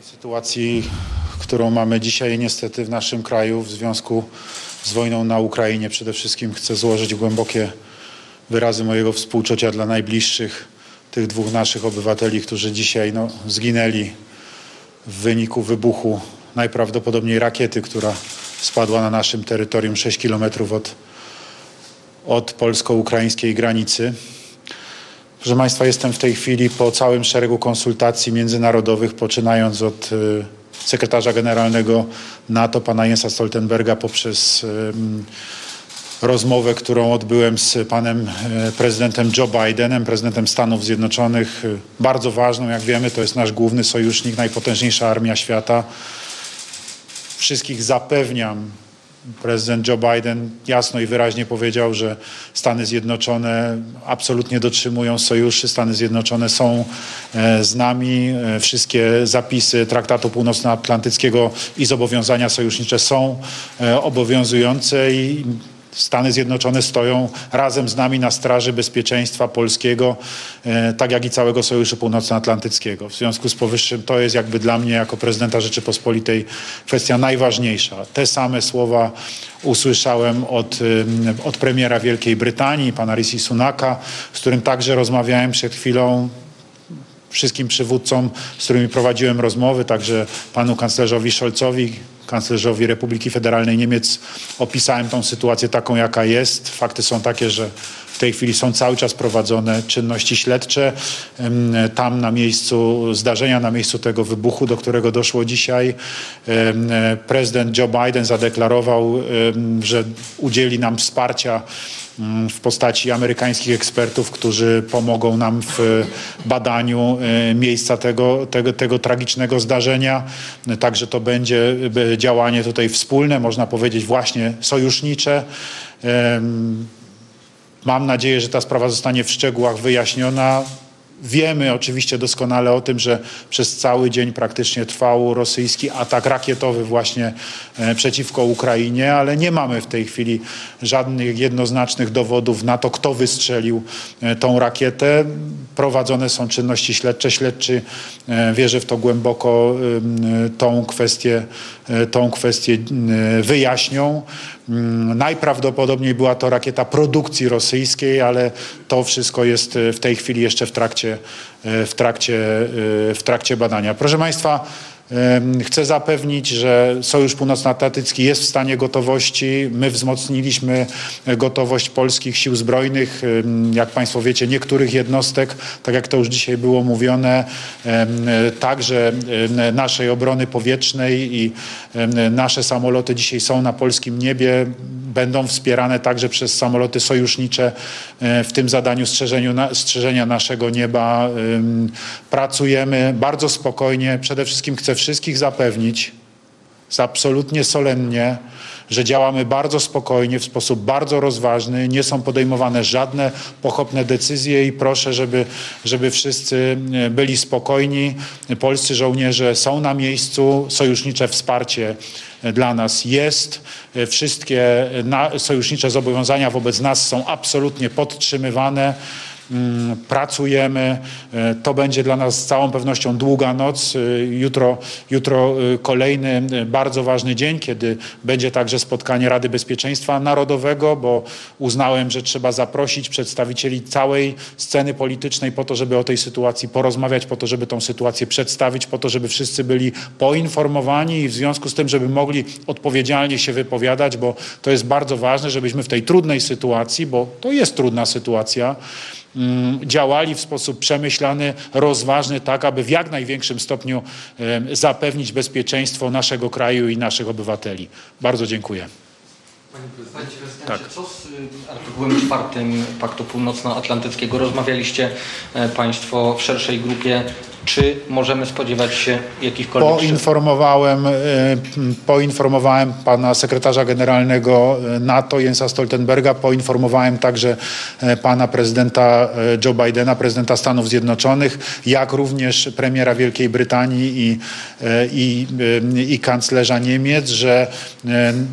Sytuacji, którą mamy dzisiaj niestety w naszym kraju w związku z wojną na Ukrainie, przede wszystkim chcę złożyć głębokie wyrazy mojego współczucia dla najbliższych tych dwóch naszych obywateli, którzy dzisiaj no, zginęli w wyniku wybuchu najprawdopodobniej rakiety, która spadła na naszym terytorium 6 kilometrów od, od polsko-ukraińskiej granicy. Proszę Państwa, jestem w tej chwili po całym szeregu konsultacji międzynarodowych, poczynając od y, sekretarza generalnego NATO, pana Jensa Stoltenberga, poprzez rozmowę, którą odbyłem z panem e, prezydentem Joe Bidenem, prezydentem Stanów Zjednoczonych. y, Bardzo ważną, jak wiemy, to jest nasz główny sojusznik, najpotężniejsza armia świata. Wszystkich zapewniam, prezydent Joe Biden jasno i wyraźnie powiedział, że Stany Zjednoczone absolutnie dotrzymują sojuszy. Stany Zjednoczone są e, z nami. E, Wszystkie zapisy Traktatu Północnoatlantyckiego i zobowiązania sojusznicze są e, obowiązujące i Stany Zjednoczone stoją razem z nami na straży bezpieczeństwa polskiego, e, tak jak i całego Sojuszu Północnoatlantyckiego. W związku z powyższym to jest jakby dla mnie jako prezydenta Rzeczypospolitej kwestia najważniejsza. Te same słowa usłyszałem od, od premiera Wielkiej Brytanii, pana Rishi Sunaka, z którym także rozmawiałem przed chwilą wszystkim przywódcom, z którymi prowadziłem rozmowy, także panu kanclerzowi Scholzowi, kanclerzowi Republiki Federalnej Niemiec, opisałem tą sytuację taką, jaka jest. Fakty są takie, że w tej chwili są cały czas prowadzone czynności śledcze. Tam na miejscu zdarzenia, na miejscu tego wybuchu, do którego doszło dzisiaj, e, prezydent Joe Biden zadeklarował, że udzieli nam wsparcia w postaci amerykańskich ekspertów, którzy pomogą nam w badaniu e, miejsca tego, tego, tego tragicznego zdarzenia. Także to będzie e, działanie tutaj wspólne, można powiedzieć właśnie sojusznicze. Mam nadzieję, że ta sprawa zostanie w szczegółach wyjaśniona. Wiemy oczywiście doskonale o tym, że przez cały dzień praktycznie trwał rosyjski atak rakietowy właśnie e, przeciwko Ukrainie, ale nie mamy w tej chwili żadnych jednoznacznych dowodów na to, kto wystrzelił e, tą rakietę. Prowadzone są czynności śledcze. Śledczy e, wierzę w to głęboko tą kwestię, tą kwestię wyjaśnią. Mm, Najprawdopodobniej była to rakieta produkcji rosyjskiej, ale to wszystko jest e, w tej chwili jeszcze w trakcie, e, w trakcie, e, w trakcie badania. Proszę Państwa, chcę zapewnić, że Sojusz Północnoatlantycki jest w stanie gotowości. My wzmocniliśmy gotowość polskich sił zbrojnych, jak Państwo wiecie, niektórych jednostek, tak jak to już dzisiaj było mówione, także naszej obrony powietrznej i nasze samoloty dzisiaj są na polskim niebie, będą wspierane także przez samoloty sojusznicze e, w tym zadaniu strzeżeniu, strzeżenia naszego nieba. Em, Pracujemy bardzo spokojnie. Przede wszystkim chcę wszystkich zapewnić, absolutnie solennie, że działamy bardzo spokojnie, w sposób bardzo rozważny, nie są podejmowane żadne pochopne decyzje i proszę, żeby, żeby wszyscy e, byli spokojni. Polscy żołnierze są na miejscu, sojusznicze wsparcie dla nas jest. Wszystkie sojusznicze zobowiązania wobec nas są absolutnie podtrzymywane. Mm, Pracujemy. E, To będzie dla nas z całą pewnością długa noc. E, Jutro, jutro e, kolejny bardzo ważny dzień, kiedy będzie także spotkanie Rady Bezpieczeństwa Narodowego, bo uznałem, że trzeba zaprosić przedstawicieli całej sceny politycznej po to, żeby o tej sytuacji porozmawiać, po to, żeby tą sytuację przedstawić, po to, żeby wszyscy byli poinformowani i w związku z tym, żeby mogli odpowiedzialnie się wypowiadać, bo to jest bardzo ważne, żebyśmy w tej trudnej sytuacji, bo to jest trudna sytuacja, działali w sposób przemyślany, rozważny, tak aby w jak największym stopniu zapewnić bezpieczeństwo naszego kraju i naszych obywateli. Bardzo dziękuję. Panie prezydencie, Tak. co z y, artykułem czwartym Paktu Północnoatlantyckiego? Rozmawialiście e, Państwo w szerszej grupie. Czy możemy spodziewać się jakichkolwiek... Poinformowałem, e, poinformowałem pana sekretarza generalnego e, NATO Jensa Stoltenberga, poinformowałem także e, pana prezydenta Joe Bidena, prezydenta Stanów Zjednoczonych, jak również premiera Wielkiej Brytanii i, i, i kanclerza Niemiec, że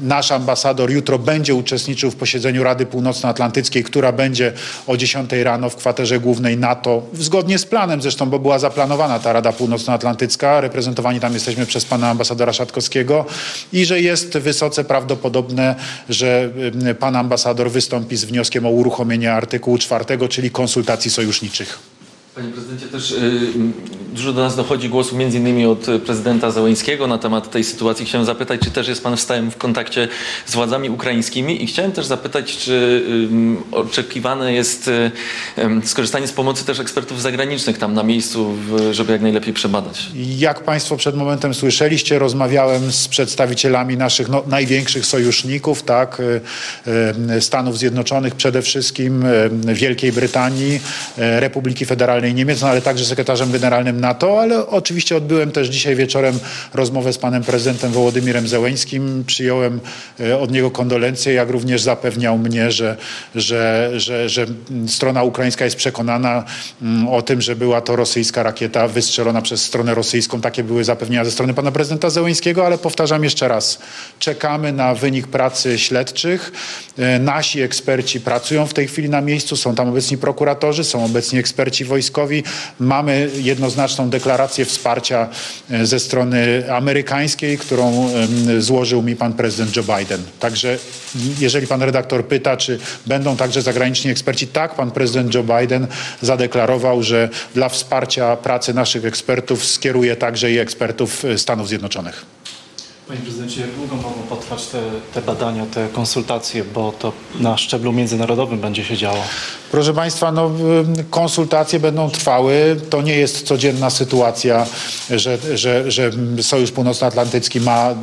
nasz ambasador jutro będzie uczestniczył w posiedzeniu Rady Północnoatlantyckiej, która będzie o 10 rano w kwaterze głównej NATO, zgodnie z planem zresztą, bo była zaplanowana zaplanowana ta Rada Północnoatlantycka. Reprezentowani tam jesteśmy przez pana ambasadora Szatkowskiego i że jest wysoce prawdopodobne, że y, pan ambasador wystąpi z wnioskiem o uruchomienie artykułu czwartego, czyli konsultacji sojuszniczych. Panie prezydencie, też y, dużo do nas dochodzi głosu między innymi od prezydenta Załęskiego na temat tej sytuacji. Chciałem zapytać, czy też jest pan w stałym w kontakcie z władzami ukraińskimi i chciałem też zapytać, czy ym, oczekiwane jest ym, skorzystanie z pomocy też ekspertów zagranicznych tam na miejscu, w, żeby jak najlepiej przebadać. Jak Państwo przed momentem słyszeliście, rozmawiałem z przedstawicielami naszych no, największych sojuszników, tak, y, y, Stanów Zjednoczonych przede wszystkim, Wielkiej Brytanii, Republiki Federalnej Niemiec, no, ale także sekretarzem generalnym NATO, ale oczywiście odbyłem też dzisiaj wieczorem rozmowę z panem prezydentem Wołodymirem Zełeńskim. Przyjąłem y, od niego kondolencje, jak również zapewniał mnie, że, że, że, że strona ukraińska jest przekonana mm, o tym, że była to rosyjska rakieta wystrzelona przez stronę rosyjską. Takie były zapewnienia ze strony pana prezydenta Zełeńskiego, ale powtarzam jeszcze raz, czekamy na wynik pracy śledczych. E, Nasi eksperci pracują w tej chwili na miejscu, są tam obecni prokuratorzy, są obecni eksperci wojskowi. Mamy jednoznaczną deklarację wsparcia e, ze strony amerykańskiej, którą złożył mi pan prezydent Joe Biden. Także jeżeli pan redaktor pyta, czy będą także zagraniczni eksperci, tak, pan prezydent Joe Biden zadeklarował, że dla wsparcia pracy naszych ekspertów skieruje także i ekspertów e, Stanów Zjednoczonych. Panie prezydencie, jak długo mogą potrwać te, te badania, te konsultacje, bo to na szczeblu międzynarodowym będzie się działo? Proszę Państwa, no, konsultacje będą trwały. To nie jest codzienna sytuacja, że, że, że Sojusz Północnoatlantycki ma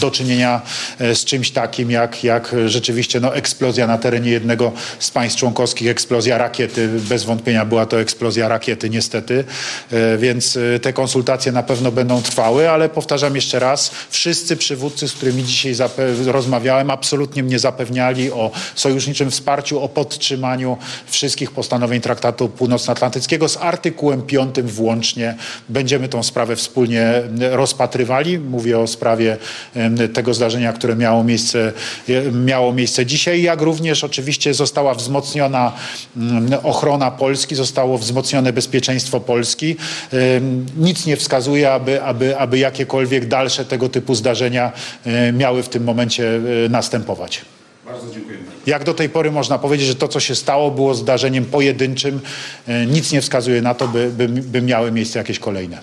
do czynienia e, z czymś takim, jak, jak rzeczywiście no, eksplozja na terenie jednego z państw członkowskich, eksplozja rakiety. Bez wątpienia była to eksplozja rakiety, niestety. E, Więc e, te konsultacje na pewno będą trwały, ale powtarzam jeszcze raz, wszyscy przywódcy, z którymi dzisiaj rozmawiałem, absolutnie mnie zapewniali o sojuszniczym wsparciu, o podtrzymaniu wszystkich postanowień Traktatu Północnoatlantyckiego z artykułem 5 włącznie. Będziemy tą sprawę wspólnie e, rozpatrywali. Mówię o sprawie tego zdarzenia, które miało miejsce, e, miało miejsce dzisiaj, jak również oczywiście została wzmocniona mm, ochrona Polski, zostało wzmocnione bezpieczeństwo Polski. Nic nie wskazuje, aby, aby, aby jakiekolwiek dalsze tego typu zdarzenia e, miały w tym momencie e, następować. Bardzo dziękujemy. Jak do tej pory można powiedzieć, że to, co się stało, było zdarzeniem pojedynczym. E, Nic nie wskazuje na to, by, by, by miały miejsce jakieś kolejne.